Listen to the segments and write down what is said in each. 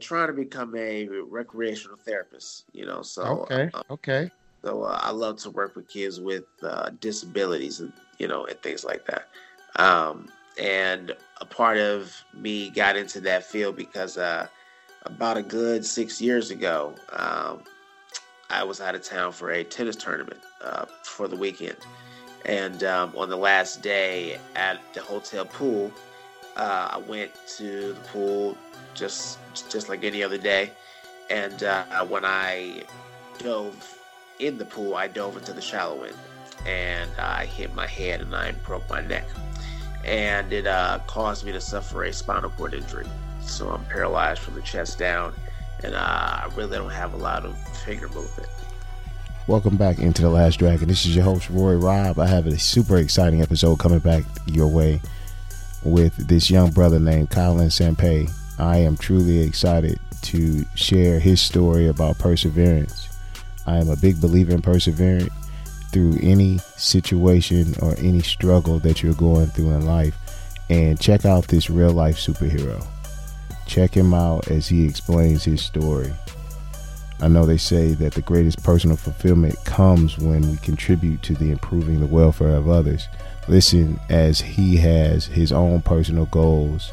trying to become a recreational therapist. You know, so okay, uh, okay. So uh, I love to work with kids with uh, disabilities and you know and things like that. Um, and a part of me got into that field because uh, about a good six years ago, um, I was out of town for a tennis tournament uh, for the weekend. And um, on the last day at the hotel pool, uh, I went to the pool just just like any other day. And uh, when I dove in the pool, I dove into the shallow end, and I hit my head and I broke my neck, and it uh, caused me to suffer a spinal cord injury. So I'm paralyzed from the chest down, and uh, I really don't have a lot of finger movement. Welcome back into The Last Dragon. This is your host, Roy Robb. I have a super exciting episode coming back your way with this young brother named Colin Sampe. I am truly excited to share his story about perseverance. I am a big believer in perseverance through any situation or any struggle that you're going through in life. And check out this real life superhero. Check him out as he explains his story. I know they say that the greatest personal fulfillment comes when we contribute to the improving the welfare of others. Listen as he has his own personal goals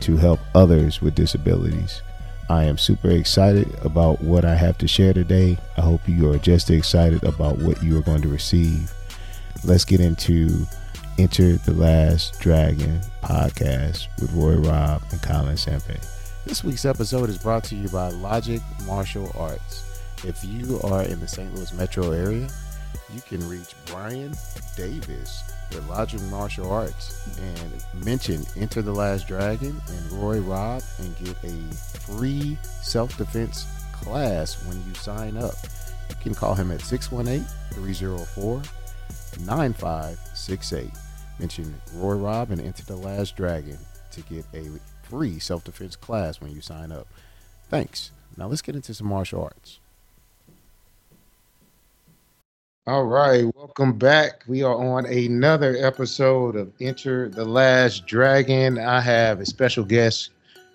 to help others with disabilities. I am super excited about what I have to share today. I hope you are just excited about what you are going to receive. Let's get into Enter the Last Dragon podcast with Roy Robb and Colin Sampe. This week's episode is brought to you by Logic Martial Arts. If you are in the St. Louis metro area, you can reach Brian Davis with Logic Martial Arts and mention Enter the Last Dragon and Roy Robb and get a free self defense class when you sign up. You can call him at 618 304 9568. Mention Roy Robb and Enter the Last Dragon to get a free self defense class when you sign up. Thanks. Now let's get into some martial arts. All right, welcome back. We are on another episode of Enter the Last Dragon. I have a special guest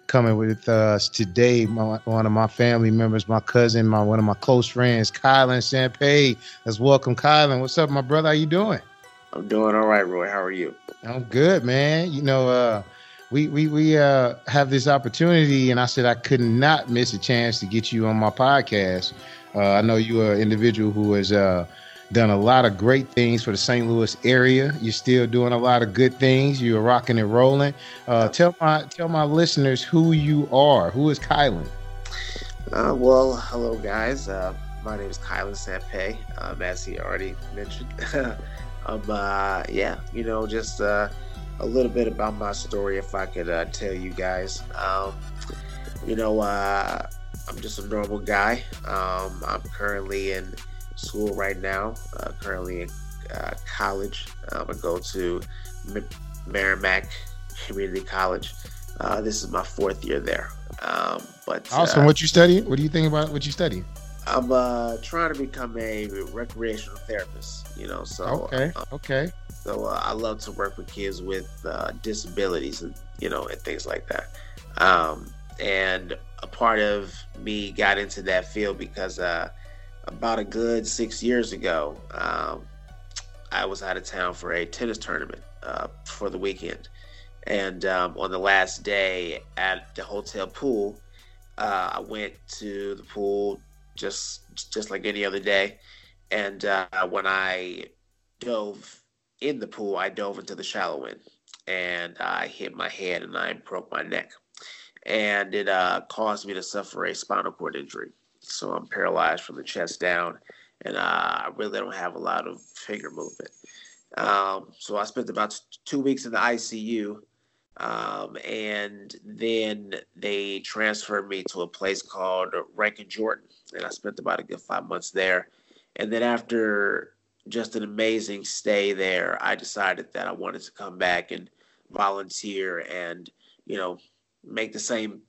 coming with us today. My, one of my family members, my cousin, my one of my close friends, Kylan Sampe. Let's welcome Kylan. What's up, my brother? How you doing? I'm doing all right, Roy. How are you? I'm good, man. You know, uh, we we we uh, have this opportunity, and I said I could not miss a chance to get you on my podcast. Uh, I know you are an individual who has uh, done a lot of great things for the St. Louis area. You're still doing a lot of good things. You're rocking and rolling. Uh, tell my tell my listeners who you are. Who is Kylan? Uh, well, hello guys. Uh, my name is Kylan Sampe, um, as he already mentioned. um, yeah, you know, just a little bit about my story, if I could uh, tell you guys. Um, you know, uh, I'm just a normal guy. Um, I'm currently in school right now, uh, currently in uh, college. going to go to M- Meramec Community College. Uh, this is my fourth year there. Um, but awesome. what you study? What do you think about what you study? I'm uh, trying to become a recreational therapist. You know, so okay, uh, okay. So uh, I love to work with kids with uh, disabilities and you know and things like that. Um, and a part of me got into that field because uh, about a good six years ago, um, I was out of town for a tennis tournament uh, for the weekend, and um, on the last day at the hotel pool, uh, I went to the pool just just like any other day, and uh, when I dove in the pool, I dove into the shallow end and I hit my head and I broke my neck. And it uh, caused me to suffer a spinal cord injury. So I'm paralyzed from the chest down and uh, I really don't have a lot of finger movement. Um, so I spent about two weeks in the ICU. Um, and then they transferred me to a place called Ranken Jordan. And I spent about a good five months there. And then after just an amazing stay there. I decided that I wanted to come back and volunteer and, you know, make the same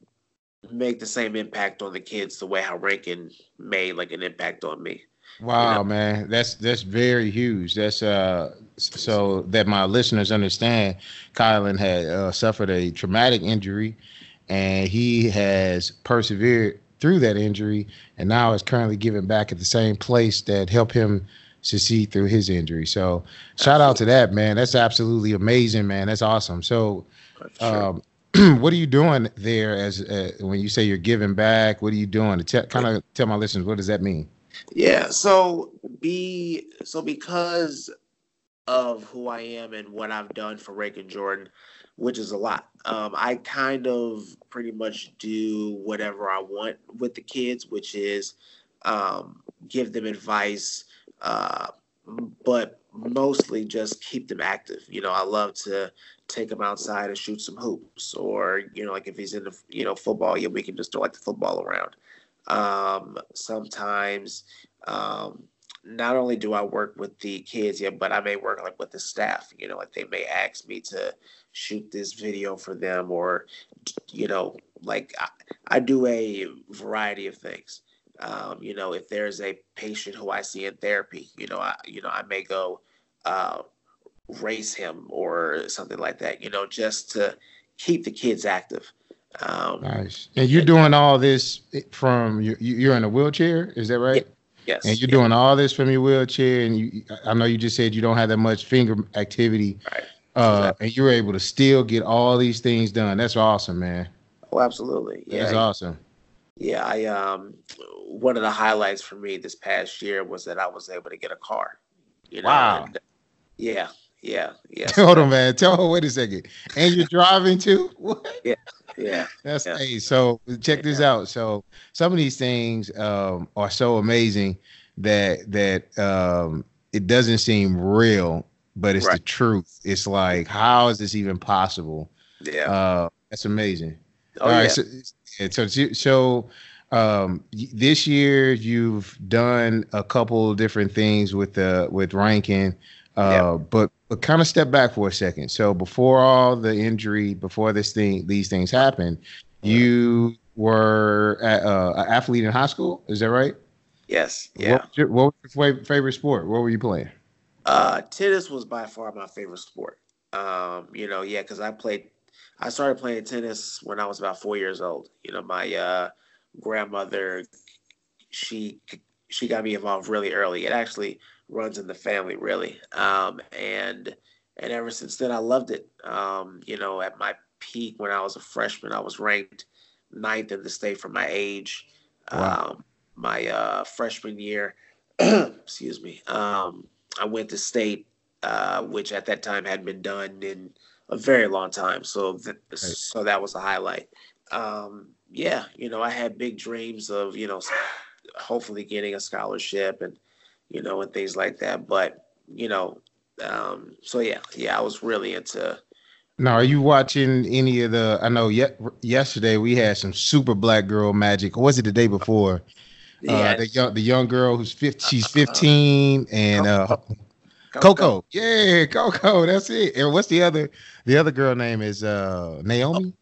make the same impact on the kids the way how Rankin made like an impact on me. Wow, you know? man, that's that's very huge. That's uh, so that my listeners understand, Kylan had uh, suffered a traumatic injury, and he has persevered through that injury, and now is currently giving back at the same place that helped him succeed through his injury. So, shout out to that man. That's absolutely amazing, man. That's awesome. So, um, what are you doing there as uh, when you say you're giving back? What are you doing to te- kind of tell my listeners what does that mean? Yeah, so be so because of who I am and what I've done for Rake Jordan, which is a lot. Um, I kind of pretty much do whatever I want with the kids, which is um, give them advice, uh, but mostly just keep them active. You know, I love to take him outside and shoot some hoops, or you know, like if he's in the you know football, yeah, we can just throw like the football around. Um, sometimes, um, not only do I work with the kids, yeah, but I may work like with the staff. You know, like they may ask me to shoot this video for them, or you know, like I, I do a variety of things. Um, you know, if there's a patient who I see in therapy, you know, I you know I may go uh, race him or something like that, you know, just to keep the kids active. Um, nice. And you're doing all this from you, you're in a wheelchair, is that right? Yes. And you're doing all this from your wheelchair, and you. I know you just said you don't have that much finger activity, right? Uh, exactly. and you're able to still get all these things done. That's awesome, man. Oh, absolutely. Yeah. That's awesome. Yeah, I um, one of the highlights for me this past year was that I was able to get a car. You know, wow. And, yeah, yeah, yeah. Hold on, man. Tell her. Wait a second. And you're driving too? What? Yeah, yeah. That's yeah. hey. So check this yeah. out. So some of these things um, are so amazing that that um, it doesn't seem real, but it's right. the truth. It's like, how is this even possible? Yeah, uh, that's amazing. Oh, All yeah. right, so, so, so um, this year you've done a couple different things with the with Ranken uh, yep. But but kind of step back for a second. So before all the injury, before this thing, these things happened, you were uh, an athlete in high school. Is that right? Yes. Yeah. What was your, what was your favorite sport? What were you playing? Uh, tennis was by far my favorite sport. Um, you know, yeah, because I played. I started playing tennis when I was about four years old. You know, my uh, grandmother, she she got me involved really early. It actually runs in the family really. Um, and and ever since then, I loved it. Um, you know, at my peak when I was a freshman, I was ranked ninth in the state for my age. Wow. Um, my uh, freshman year, excuse me, um, I went to state, uh, which at that time hadn't been done in a very long time. So, th- right. so that was a highlight. Um, yeah, you know, I had big dreams of you know, hopefully getting a scholarship and you know, and things like that. But you know, um, so yeah, yeah, I was really into. Now, are you watching any of the? I know ye- yesterday we had some super black girl magic. Or was it the day before? Yeah, uh, the young the young girl who's 15, she's fifteen and uh, Coco. Coco. Yeah, Coco. That's it. And what's the other? The other girl name is uh Naomi.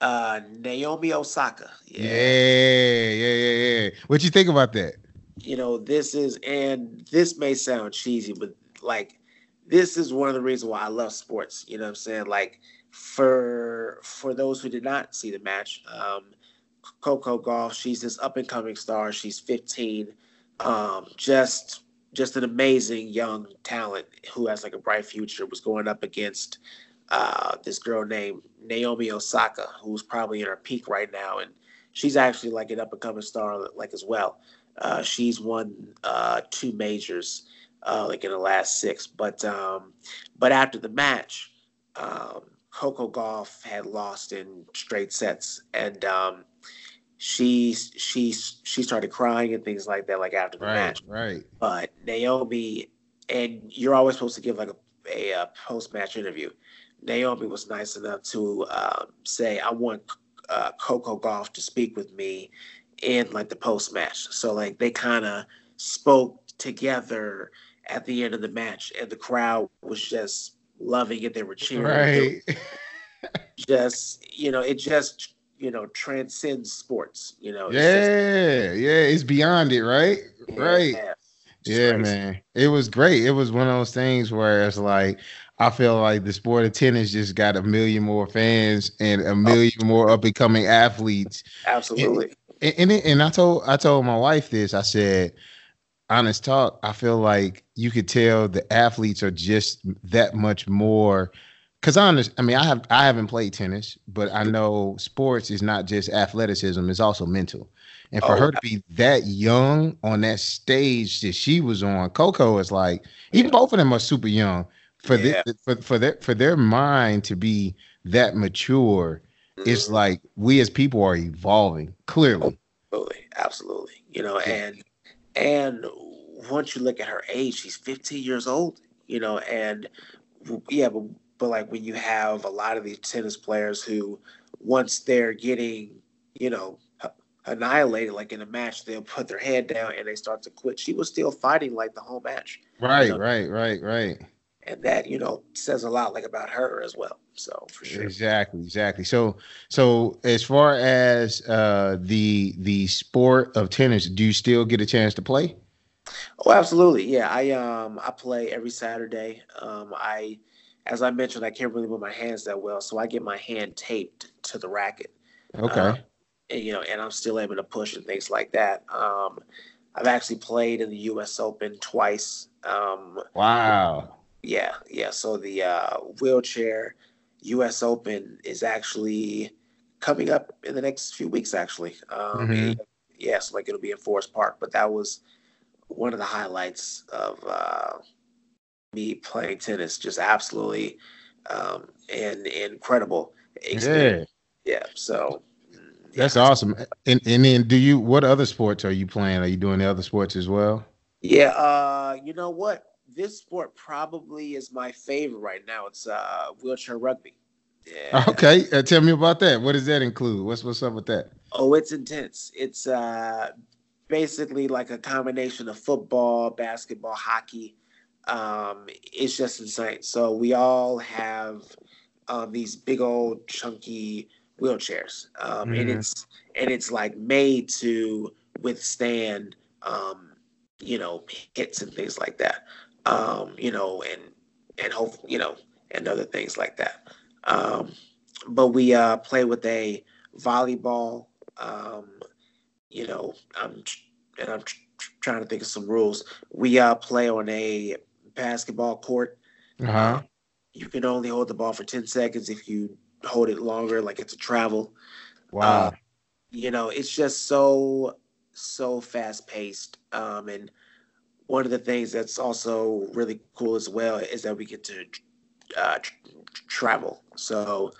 Uh, Naomi Osaka. Yeah. yeah, yeah, yeah, yeah. What you think about that? You know, this is, and this may sound cheesy, but like, this is one of the reasons why I love sports. You know what I'm saying? Like, for for those who did not see the match, um, Coco Gauff, she's this up and coming star. She's 15, um, just just an amazing young talent who has like a bright future. Was going up against uh, this girl named Naomi Osaka, who's probably in her peak right now, and she's actually like an up and coming star like as well. Uh, she's won uh, two majors, uh, like in the last six. But um, but after the match, um, Coco Gauff had lost in straight sets, and um, she she she started crying and things like that, like after the right, match. Right. But Naomi, and you're always supposed to give like a, a, a post match interview. Naomi was nice enough to um, say, "I want uh, Coco Gauff to speak with me in like the post match. So like they kind of spoke together at the end of the match, and the crowd was just loving it. They were cheering. Right. just you know, it just you know transcends sports. You know. yeah, just, yeah, it's beyond it, right? Yeah, right. Yeah, yeah man. It was great. It was one of those things where it's like I feel like the sport of tennis just got a million more fans and a oh. million oh. more up and coming athletes. Absolutely. And, and, and I told I told my wife this. I said, honest talk, I feel like you could tell the athletes are just that much more because I understand. I mean, I have I haven't played tennis, but I know sports is not just athleticism; it's also mental. And for oh, her to be that young on that stage that she was on, Coco is like, even both of them are super young. For yeah. the, for for their for their mind to be that mature, mm-hmm. it's like we as people are evolving. Clearly, absolutely, absolutely. You know, and and once you look at her age, she's 15 years old. You know, and yeah, but but like when you have a lot of these tennis players who, once they're getting, you know, annihilated, like in a match, they'll put their head down and they start to quit. She was still fighting like the whole match. Right, you know? right, right, right. And that you know says a lot like about her as well. So for sure. Exactly, exactly. So so as far as uh the the sport of tennis, do you still get a chance to play? Oh, absolutely. Yeah, I um I play every Saturday. Um I as I mentioned, I can't really move my hands that well, so I get my hand taped to the racket. Okay. Um, and, you know, and I'm still able to push and things like that. Um, I've actually played in the U.S. Open twice. Um, wow. Yeah, yeah. So the uh, wheelchair U.S. Open is actually coming up in the next few weeks. Actually, um, mm-hmm. yeah. So like it'll be in Forest Park, but that was one of the highlights of uh, me playing tennis. Just absolutely um, and incredible experience. Yeah. yeah. So that's awesome. And and then do you what other sports are you playing? Are you doing the other sports as well? Yeah, uh, you know what? This sport probably is my favorite right now. It's uh wheelchair rugby. Yeah. Okay, uh, tell me about that. What does that include? What's what's up with that? Oh, it's intense. It's uh basically like a combination of football, basketball, hockey. Um, it's just insane. So we all have um, these big old chunky wheelchairs, um, mm-hmm. and it's and it's like made to withstand, um, you know, hits and things like that. Um, you know, and and hope you know, and other things like that. Um, but we uh, play with a volleyball. Um, you know, I'm and I'm trying to think of some rules. We uh, play on a basketball court. Uh-huh. You can only hold the ball for 10 seconds if you hold it longer, like it's a travel. Wow. Uh, you know, it's just so, so fast paced. Um, and one of the things that's also really cool as well is that we get to uh, tr- travel. So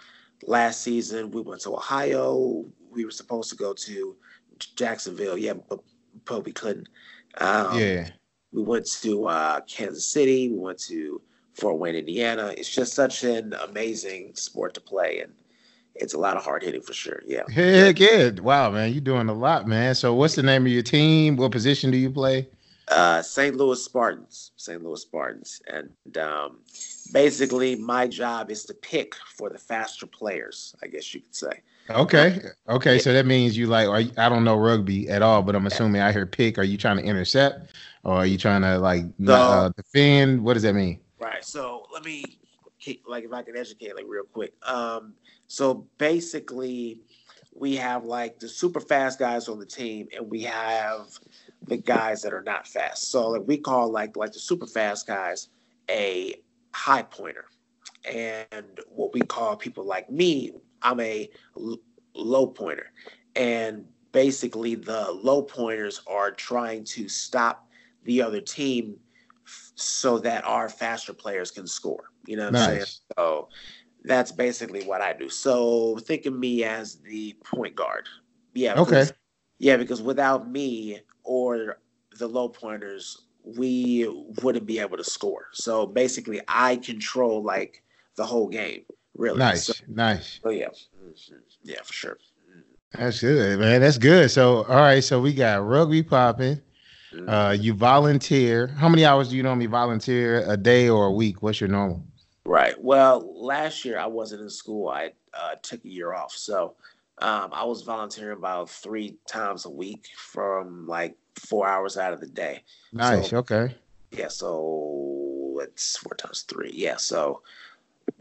last season we went to Ohio. We were supposed to go to Jacksonville, yeah, but, but we couldn't. Um, yeah. We went to uh, Kansas City. We went to Fort Wayne, Indiana. It's just such an amazing sport to play, and it's a lot of hard hitting for sure. Yeah. Heck yeah! Wow, man, you're doing a lot, man. So, what's the name of your team? What position do you play? Uh, St. Louis Spartans. St. Louis Spartans, and um, basically, my job is to pick for the faster players. I guess you could say. Okay. Okay. So that means you like, are you, I don't know rugby at all, but I'm assuming I hear pick. Are you trying to intercept? or are you trying to like so, uh, defend? What does that mean? Right. So let me like if I can educate like real quick. Um, so basically, we have like the super fast guys on the team, and we have the guys that are not fast. So like we call like like the super fast guys a high pointer, and what we call people like me, I'm a l- low pointer, and basically the low pointers are trying to stop the other team so that our faster players can score. You know what nice. I'm saying? So that's basically what I do. So think of me as the point guard. Yeah. Okay. Yeah, because without me or the low pointers, we wouldn't be able to score. So basically, I control like the whole game. Really nice, so, nice. Oh yeah, mm-hmm. yeah, for sure. That's good, man. That's good. So, all right. So we got rugby popping. Uh, you volunteer. How many hours do you normally volunteer a day or a week? What's your normal? Right. Well, last year I wasn't in school. I uh, took a year off, so um, I was volunteering about three times a week from like four hours out of the day. Nice. So, okay. Yeah. So it's four times three? Yeah, so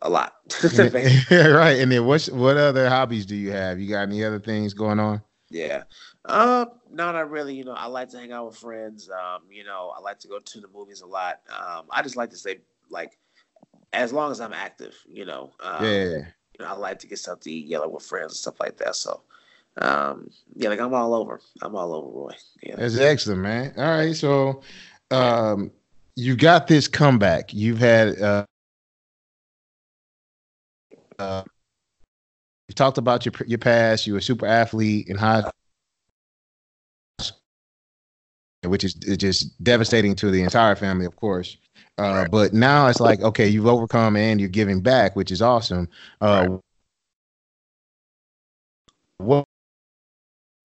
a lot. right. And then what what other hobbies do you have? You got any other things going on? Yeah. Uh no, not really. You know, I like to hang out with friends. Um, you know, I like to go to the movies a lot. Um, I just like to stay like as long as I'm active, you know. Um, yeah. You know, I like to get stuff to eat, yell with friends and stuff like that. So um yeah, like I'm all over. I'm all over, Roy. Yeah. That's excellent, man. All right. So um you got this comeback. You've had uh uh, you talked about your your past. You were a super athlete in high, which is, just devastating to the entire family, of course. Uh, right. But now it's like, okay, you've overcome and you're giving back, which is awesome. Uh, right.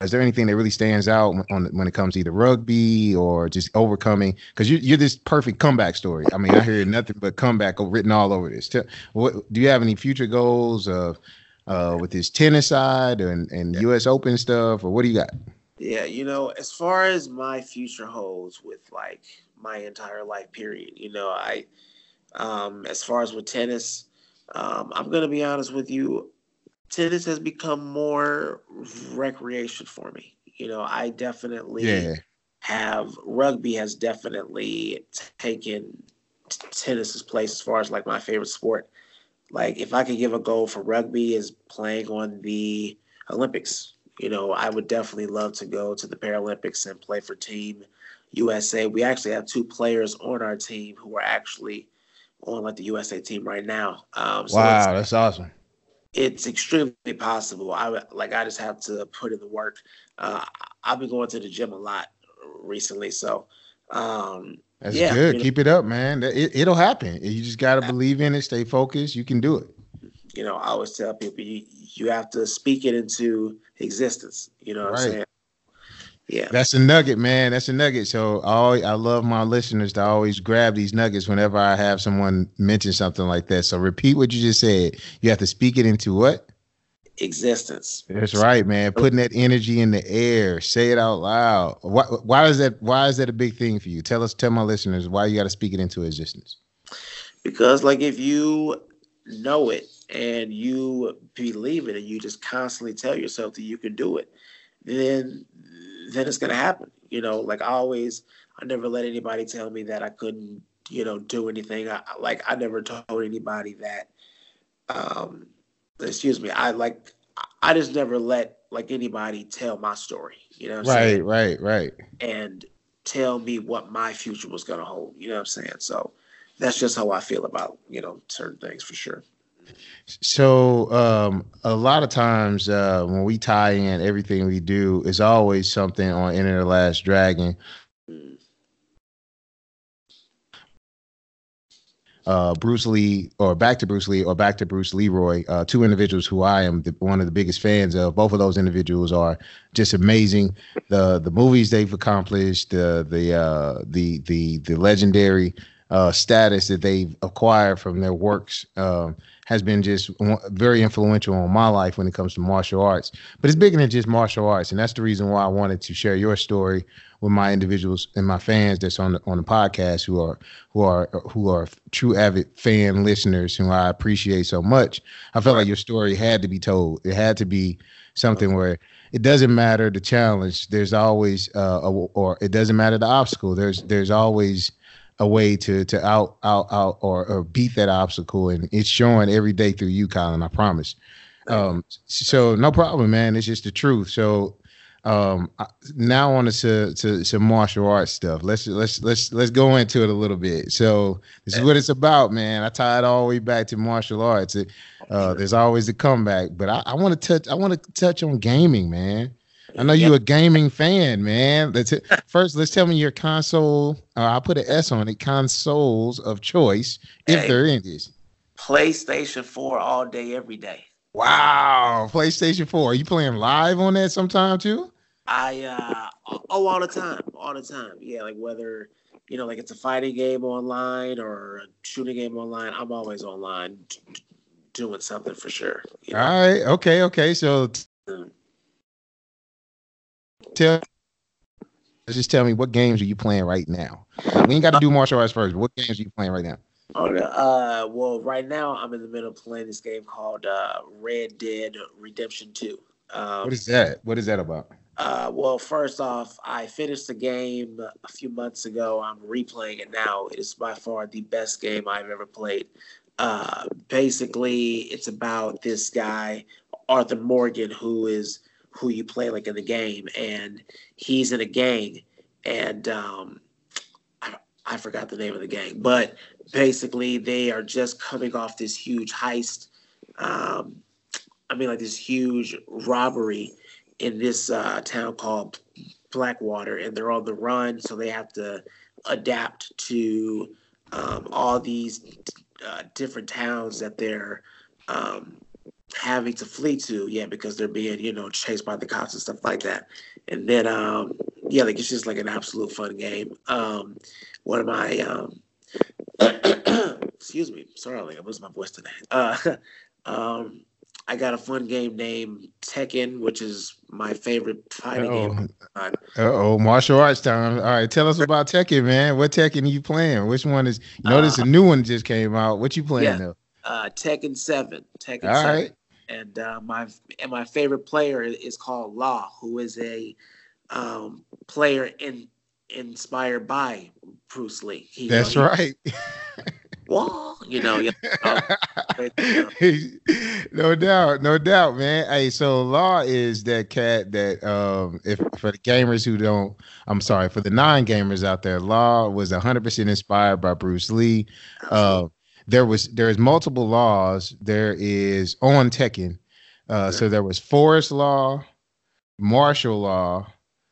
Is there anything that really stands out on when it comes to either rugby or just overcoming? Because you, you're this perfect comeback story. I mean, I hear nothing but comeback written all over this. What do you have any future goals of uh, with this tennis side and, and. U.S. Open stuff, or what do you got? Yeah, you know, as far as my future holds with like my entire life period, you know, I, um, as far as with tennis, um, I'm gonna be honest with you tennis has become more recreation for me. You know, I definitely yeah. have rugby has definitely taken tennis's place as far as like my favorite sport. Like if I could give a goal for rugby is playing on the Olympics. You know, I would definitely love to go to the Paralympics and play for Team USA. We actually have two players on our team who are actually on like the USA team right now. Um, so wow, that's awesome it's extremely possible. I like I just have to put in the work. Uh, I've been going to the gym a lot recently, so um, that's yeah, good. You know, Keep it up, man. It, will happen. You just got to believe in it. Stay focused. You can do it. You know, I always tell people you you have to speak it into existence. You know what right. I'm saying? Yeah. That's a nugget, man. That's a nugget. So I I love my listeners to always grab these nuggets whenever I have someone mention something like that. So repeat what you just said. You have to speak it into what? Existence. That's right, man. Putting that energy in the air. Say it out loud. Why, why is that why is that a big thing for you? Tell us, tell my listeners why you got to speak it into existence. Because like if you know it and you believe it and you just constantly tell yourself that you can do it, then then it's gonna happen. You know, like I always, I never let anybody tell me that I couldn't, you know, do anything. I, like I never told anybody that. Um, excuse me. I like I just never let like anybody tell my story. You know, right, saying? right, right, and tell me what my future was gonna hold. You know what I'm saying? So that's just how I feel about you know certain things for sure. So um, a lot of times uh, when we tie in everything we do is always something on Enter the Last Dragon. Uh, Bruce Lee, or back to Bruce Lee, or back to Bruce Leroy, uh, two individuals who I am the, one of the biggest fans of. Both of those individuals are just amazing. The the movies they've accomplished, the the uh, the the the legendary uh, status that they've acquired from their works. Um, has been just very influential on my life when it comes to martial arts. But it's bigger than just martial arts, and that's the reason why I wanted to share your story with my individuals and my fans that's on the on the podcast who are who are who are true avid fan listeners who I appreciate so much. I felt like your story had to be told. It had to be something where it doesn't matter the challenge. There's always uh, a, or it doesn't matter the obstacle. There's there's always a way to to out out out or, or beat that obstacle, and it's showing every day through you, Colin. I promise. Um, so no problem, man. It's just the truth. So um, now on to, to to martial arts stuff. Let's let's let's let's go into it a little bit. So this is what it's about, man. I tie it all the way back to martial arts. It, uh, there's always a comeback, but I, I want to touch. I want to touch on gaming, man. I know you're a gaming fan, man. Let's first let's tell me your console. Uh, I'll put an S on it. Consoles of choice, if hey, there is. PlayStation Four all day, every day. Wow, PlayStation Four. Are you playing live on that sometime too? I uh oh all the time, all the time. Yeah, like whether you know, like it's a fighting game online or a shooting game online. I'm always online doing something for sure. You know? All right. Okay. Okay. So. Mm tell just tell me what games are you playing right now? we ain't got to do martial arts first. what games are you playing right now? Okay. Uh, well, right now I'm in the middle of playing this game called uh, Red Dead Redemption Two. Um, what is that? What is that about? Uh, well, first off, I finished the game a few months ago. I'm replaying it now. It is by far the best game I've ever played. Uh, basically, it's about this guy, Arthur Morgan, who is who you play like in the game, and he's in a gang, and um, I, I forgot the name of the gang, but basically they are just coming off this huge heist. Um, I mean, like this huge robbery in this uh, town called Blackwater, and they're on the run, so they have to adapt to um, all these uh, different towns that they're um, having to flee to, yeah, because they're being, you know, chased by the cops and stuff like that. And then, um, yeah, like it's just like an absolute fun game. Um, one of my, um, excuse me, sorry, like I losing my voice today. Uh, um, I got a fun game named Tekken, which is my favorite fighting Uh-oh. game. Uh oh, martial arts time. All right, tell us about Tekken, man. What Tekken are you playing? Which one is? You notice uh, a new one just came out. What you playing yeah, though? Uh, Tekken Seven. Tekken All 7. Right. And uh, my and my favorite player is called Law, who is a um, player in inspired by Bruce Lee. He, That's you know, right. well, you know, you know, no doubt, no doubt, man. Hey, so Law is that cat that um if for the gamers who don't I'm sorry, for the non-gamers out there, Law was 100% inspired by Bruce Lee. Uh, there was there is multiple laws. There is on Tekken. Uh, so there was Forest Law, Martial Law,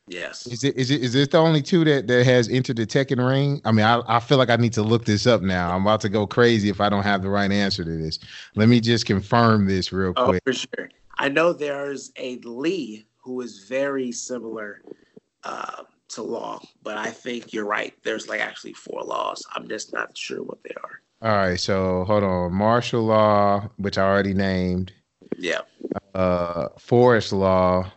Yes. Is it is it is it the only two that that has entered the Tekken ring? I mean, I, I feel like I need to look this up now. I'm about to go crazy if I don't have the right answer to this. Let me just confirm this real quick. oh, for sure. I know there's a Lee who is very similar uh, to Law, but I think you're right. There's like actually four laws. I'm just not sure what they are. All right, so hold on. Martial law, which I already named. Yeah. Uh, forest law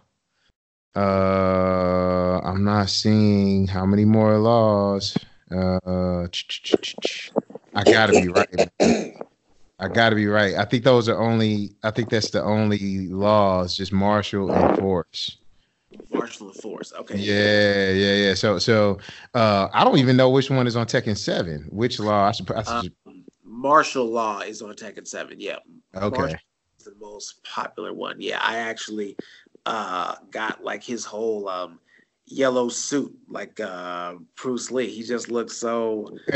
uh, I'm not seeing how many more laws. Uh, I gotta be right. I gotta be right. I think those are only. I think that's the only laws, just martial and force. Martial and force. Okay. Yeah, yeah, yeah. So, so uh, I don't even know which one is on Tekken Seven. Which law? I should. I should... Martial law is on Tekken Seven. Yeah. Okay. the most popular one. Yeah, I actually uh, got like his whole um, yellow suit, like uh, Bruce Lee. He just looks so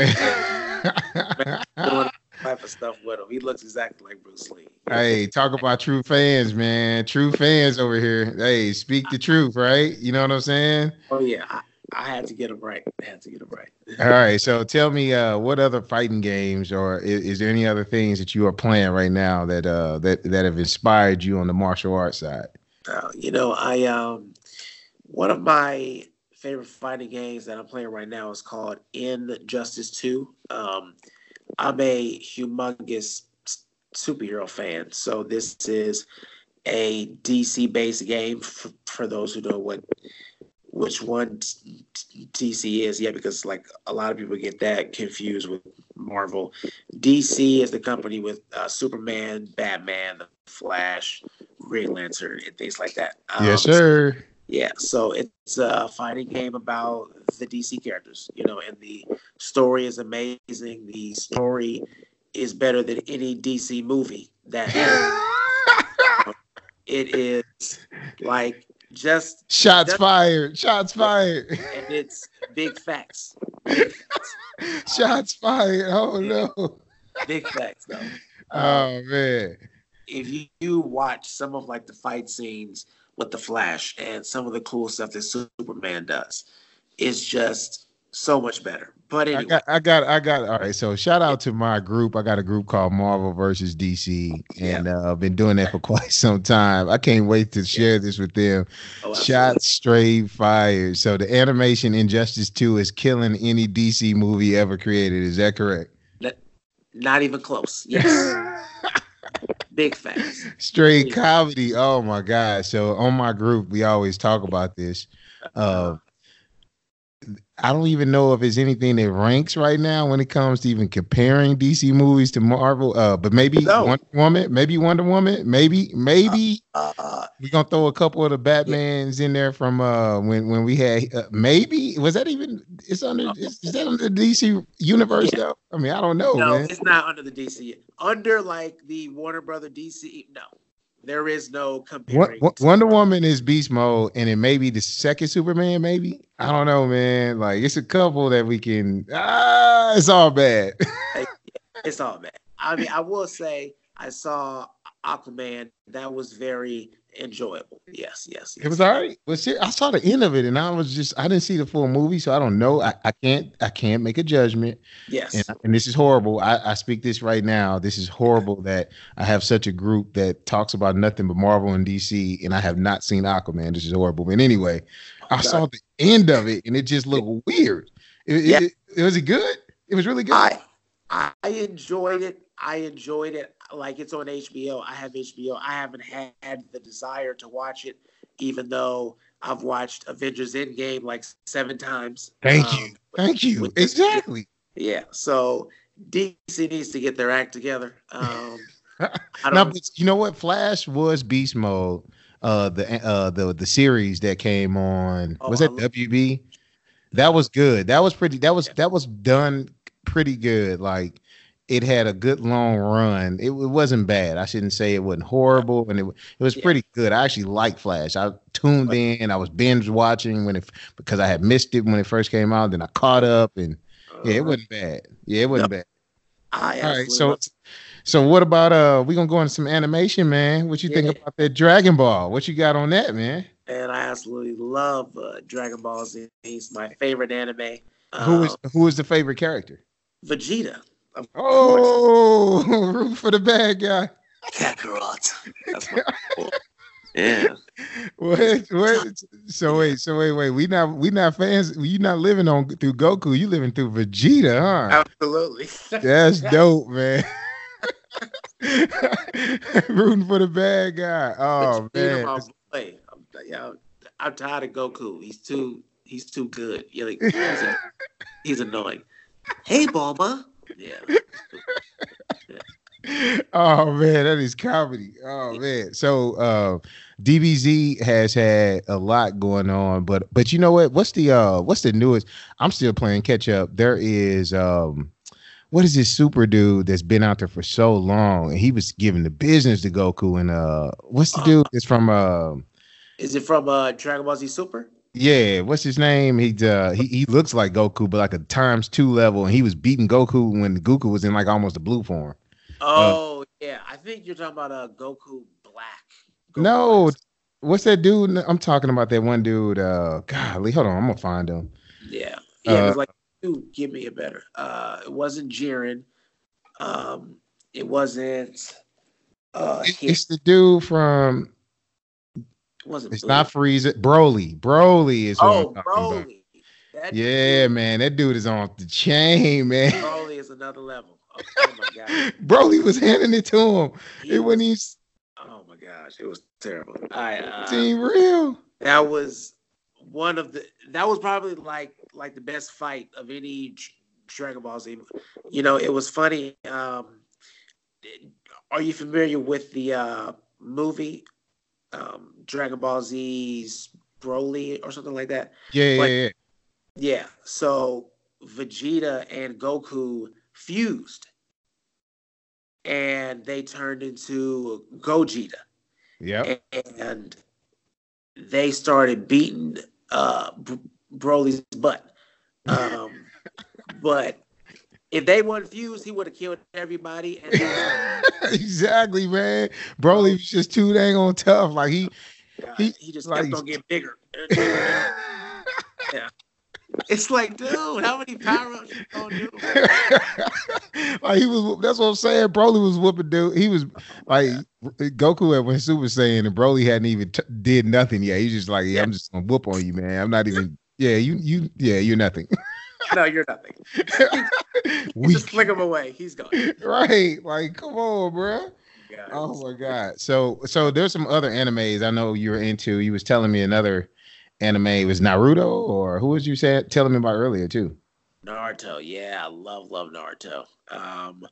type of stuff with him. He looks exactly like Bruce Lee. Hey, talk about true fans, man. True fans over here. Hey, speak the truth, right? You know what I'm saying? Oh yeah. I, had to get them right. I had to get them right. All right. So tell me, uh, what other fighting games, or is, is, there any other things that you are playing right now that uh, that that have inspired you on the martial arts side? Uh, you know, I um, one of my favorite fighting games that I'm playing right now is called Injustice Two. Um, I'm a humongous superhero fan, so this is a DC based game for, for those who know what which one DC is. Yeah, because like a lot of people get that confused with Marvel. DC is the company with uh, Superman, Batman, The Flash, Green Lantern, and things like that. Um, yes, sir. So, yeah, so it's a fighting game about the DC characters, you know, and the story is amazing. The story is better than any DC movie that it is like just shots just, fired, shots fired, and it's big facts. Big facts. shots fired. Oh no, big facts though. Oh um, man, if you, you watch some of like the fight scenes with the Flash and some of the cool stuff that Superman does, it's just so much better. But anyway. I got, I got, I got. All right, so shout out to my group. I got a group called Marvel versus DC, and yeah. uh, I've been doing that for quite some time. I can't wait to share this with them. Oh, Shots straight fired. So the animation Injustice Two is killing any DC movie ever created. Is that correct? Not even close. Yes. Big facts. Straight Big comedy. Oh my god! So on my group, we always talk about this. Uh, I don't even know if there's anything that ranks right now when it comes to even comparing DC movies to Marvel. Uh, but maybe No. Wonder Woman, maybe Wonder Woman, maybe maybe Uh, we're gonna throw a couple of the Batmans in there from uh when when we had uh, maybe was that even it's under is, is that under the DC universe Yeah. though? I mean I don't know, no, man. it's not under the DC. Under like the Warner Brother DC. No, there is no Wo- comparing. Wo- Wonder Woman is beast mode, and it may be the second Superman. Maybe I don't know, man. Like it's a couple that we can. Ah, it's all bad. It's all bad. I mean, I will say I saw Aquaman. That was very enjoyable. Yes, yes. It was all right. But see, I saw the end of it, and I was just I didn't see the full movie, so I don't know. I, I can't I can't make a judgment. Yes. And, and this is horrible. I, I speak this right now. This is horrible that I have such a group that talks about nothing but Marvel and DC, and I have not seen Aquaman. This is horrible. But anyway, I saw the end of it, and it just looked weird. It, Yeah. it, it- was it good? It was really good. I I enjoyed it. I enjoyed it. Like it's on HBO. I have HBO. I haven't had the desire to watch it, even though I've watched Avengers Endgame like seven times. Thank Um, you. Thank you. with- Exactly. Yeah. So DC needs to get their act together. Um, don't. but you know what? Flash was beast mode. Uh, the uh the the series that came on Oh, was that WB? That was good. That was pretty. That was that was done pretty good. Like it had a good long run. It, it wasn't bad. I shouldn't say it wasn't horrible, and it it was Yeah. pretty good. I actually liked Flash. I tuned in. I was binge watching when it because I had missed it when it first came out. Then I caught up, and yeah, it uh, wasn't bad. Yeah, it wasn't bad. I All right, so love- so what about uh we gonna go into some animation, man? What you think about that Dragon Ball? What you got on that, man? and I absolutely love uh, Dragon Ball Z. He's my favorite anime. who is Uh, who is the favorite character? Vegeta? Of course. Oh, root for the bad guy. Kakarot. Yeah. What? What? So wait, so wait, wait. We not we not fans. You not living on through Goku. You living through Vegeta, huh? Absolutely. That's dope, man. Rooting for the bad guy. Oh man. my boy. I'm, yeah, I'm tired of Goku. He's too he's too good. Like, he's, a- he's annoying. Hey, Bulma. Yeah. oh man, that is comedy. Oh man. So uh DBZ has had a lot going on, but but you know what? What's the uh what's the newest? I'm still playing catch up. There is um what is this super dude that's been out there for so long and he was giving the business to Goku and uh what's the dude that's from uh Is it from uh, Dragon Ball Z Super? Yeah, what's his name? He uh he, he looks like Goku, but like a times two level, and he was beating Goku when Goku was in like almost a blue form. Oh yeah, I think you're talking about uh, Goku Black. Goku No, Black. what's that dude? I'm talking about that one dude. Uh, golly, hold on, I'm gonna find him. Yeah, yeah. Uh, like, dude, give me a better. Uh, it wasn't Jiren. Um, it wasn't. Uh, It- it, It's the dude from. Wasn't. It's Blue. not Frieza. Broly. Broly is. Oh. Broly. Yeah, dude, man, that dude is on the chain, man. Broly is another level. Oh, oh my god. Broly was handing it to him. He It was- when he's oh my gosh, it was terrible. I uh, team real. that was one of the that was probably like like the best fight of any Dragon Ball Z. You know, it was funny. Um, are you familiar with the uh, movie um, Dragon Ball Z's Broly or something like that? Yeah, Like- yeah, yeah. Yeah. So Vegeta and Goku fused, and they turned into Gogeta Yeah. and they started beating uh, Broly's butt. Um, but if they weren't fused, he would have killed everybody. And exactly, man. Broly was just too dang on tough. Like he. God, He- he, just like- kept on getting bigger. Yeah. It's like, dude, how many power ups you gonna do? like he was that's what I'm saying. Broly was whooping dude. He was like Goku had went Super Saiyan and Broly hadn't even t- did nothing yet. He's just like, yeah, I'm just gonna whoop on you, man. I'm not even yeah, you you yeah, you're nothing. No, you're nothing. You Weak. just flick him away. He's gone. right. Like, come on, bro. God, Oh my god. So so there's some other animes I know you're into. You was telling me another anime? It was Naruto or who was you saying telling me about earlier too? Naruto, yeah, I love love Naruto. Um,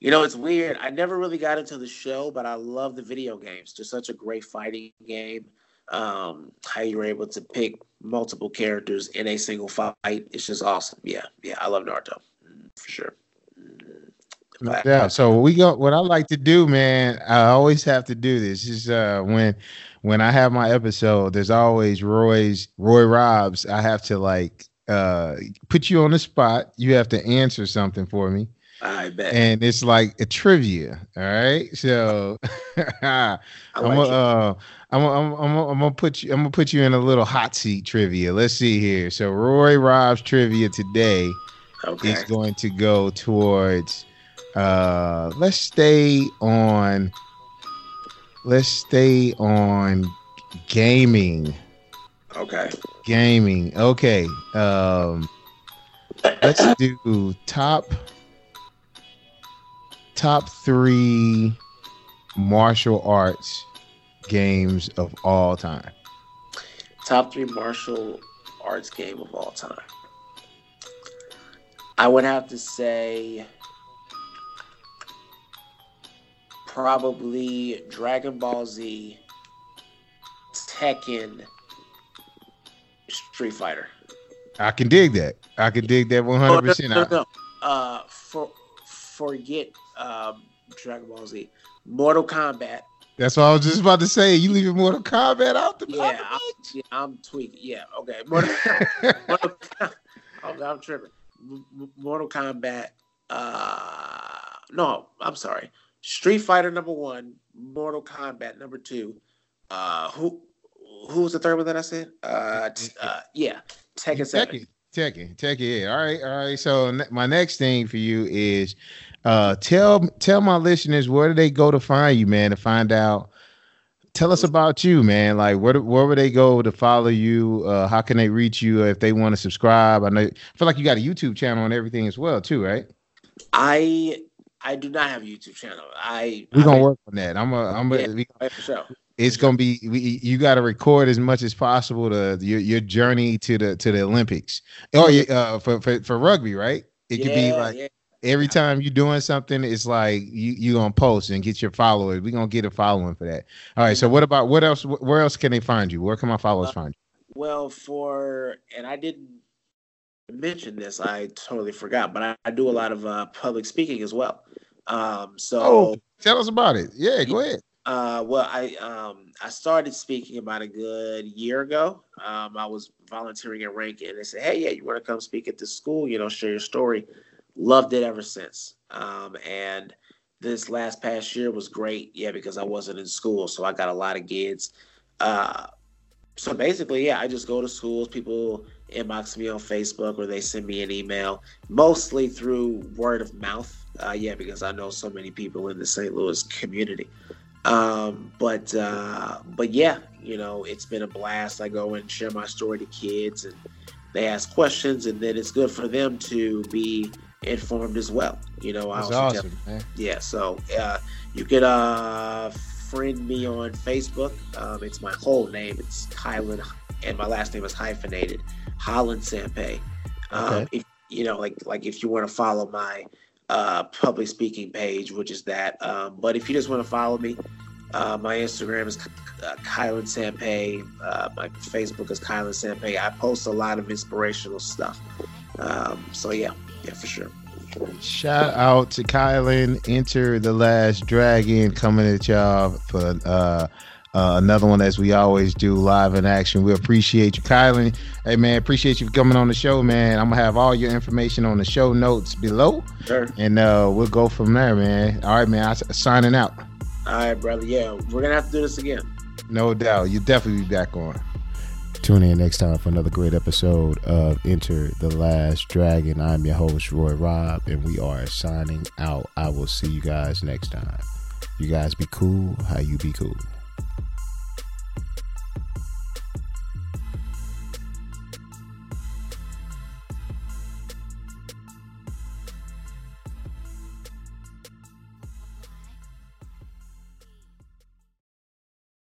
you know, it's weird. I never really got into the show, but I love the video games. Just such a great fighting game. Um, how you were able to pick multiple characters in a single fight. It's just awesome. Yeah, yeah, I love Naruto for sure. Yeah. So we go. What I like to do, man. I always have to do this. Is uh when when I have my episode, there's always Roy's Roy Robs. I have to like uh put you on the spot. You have to answer something for me. I bet. And it's like a trivia. All right. So I'm gonna uh, I'm I'm I'm I'm gonna put you I'm gonna put you in a little hot seat trivia. Let's see here. So Roy Rob's trivia today okay. is going to go towards uh let's stay on let's stay on gaming. Okay. Gaming. Okay. Um let's do top top 3 martial arts games of all time. Top 3 martial arts game of all time. I would have to say probably Dragon Ball Z, Tekken, Street Fighter. I can dig that. I can dig that one hundred percent. No, no, no. Uh, for forget um, Dragon Ball Z, Mortal Kombat. That's what I was just about to say. You leaving Mortal Kombat out the yeah, I'm, yeah, I'm tweaking. Yeah, okay. Mortal, Mortal, I'm, I'm tripping. Mortal Kombat. Uh, no, I'm sorry. Street Fighter number one, Mortal Kombat number two. Uh, who who was the third one that I said? Uh, t- uh yeah, Tekken Seven. Tekken, Tekken, yeah. All right, all right. So n- my next thing for you is, uh, tell tell my listeners where do they go to find you, man, to find out. Tell us about you, man. Like, where where would they go to follow you? Uh, how can they reach you if they want to subscribe? I know, I feel like you got a YouTube channel and everything as well, too, right? I I do not have a YouTube channel. I we're gonna work on that. I'm a I'm a yeah, we, for sure. It's gonna be we, you got to record as much as possible to your, your journey to the to the Olympics. Oh yeah, uh, for, for for rugby, right? It could be like yeah. Every time you're doing something, it's like you you gonna post and get your followers. We're gonna get a following for that. All right. So what about what else? Where else can they find you? Where can my followers uh, find you? Well, for and I didn't mention this. I totally forgot, but I, I do a lot of uh, public speaking as well. Um, so oh, tell us about it. Yeah, go ahead. Uh, well, I um, I started speaking about a good year ago. Um, I was volunteering at Ranken, and they said, "Hey, yeah, you want to come speak at the school? You know, share your story." Loved it ever since. Um, and this last past year was great, yeah, because I wasn't in school, so I got a lot of gigs. Uh, so basically, yeah, I just go to schools. People inbox me on Facebook or they send me an email, mostly through word of mouth. Uh, yeah, because I know so many people in the St. Louis community. Um, but uh, but yeah, you know, it's been a blast. I go and share my story to kids, and they ask questions, and then it's good for them to be informed as well. You know, That's awesome, tell, yeah. So uh, you could uh, friend me on Facebook. Um, it's my whole name. It's Kylan, and my last name is hyphenated. Holland Sampe. Um, okay. if, you know, like like if you want to follow my uh, public speaking page, which is that. Um, but if you just want to follow me, uh, my Instagram is uh, Kylan Sampe. Uh, my Facebook is Kylan Sampe. I post a lot of inspirational stuff. Um, so yeah, yeah, for sure. Shout out to Kylan. Enter the last dragon coming at y'all for uh, uh, another one as we always do live in action. We appreciate you, Kylan. Hey man, appreciate you coming on the show, man. I'm gonna have all your information on the show notes below, sure. and uh, we'll go from there, man. All right, man. I, signing out. All right, brother. Yeah, we're gonna have to do this again. No doubt. You'll definitely be back on. Tune in next time for another great episode of Enter the Last Dragon. I'm your host, Roy Rob, and we are signing out. I will see you guys next time. You guys be cool. How you be cool.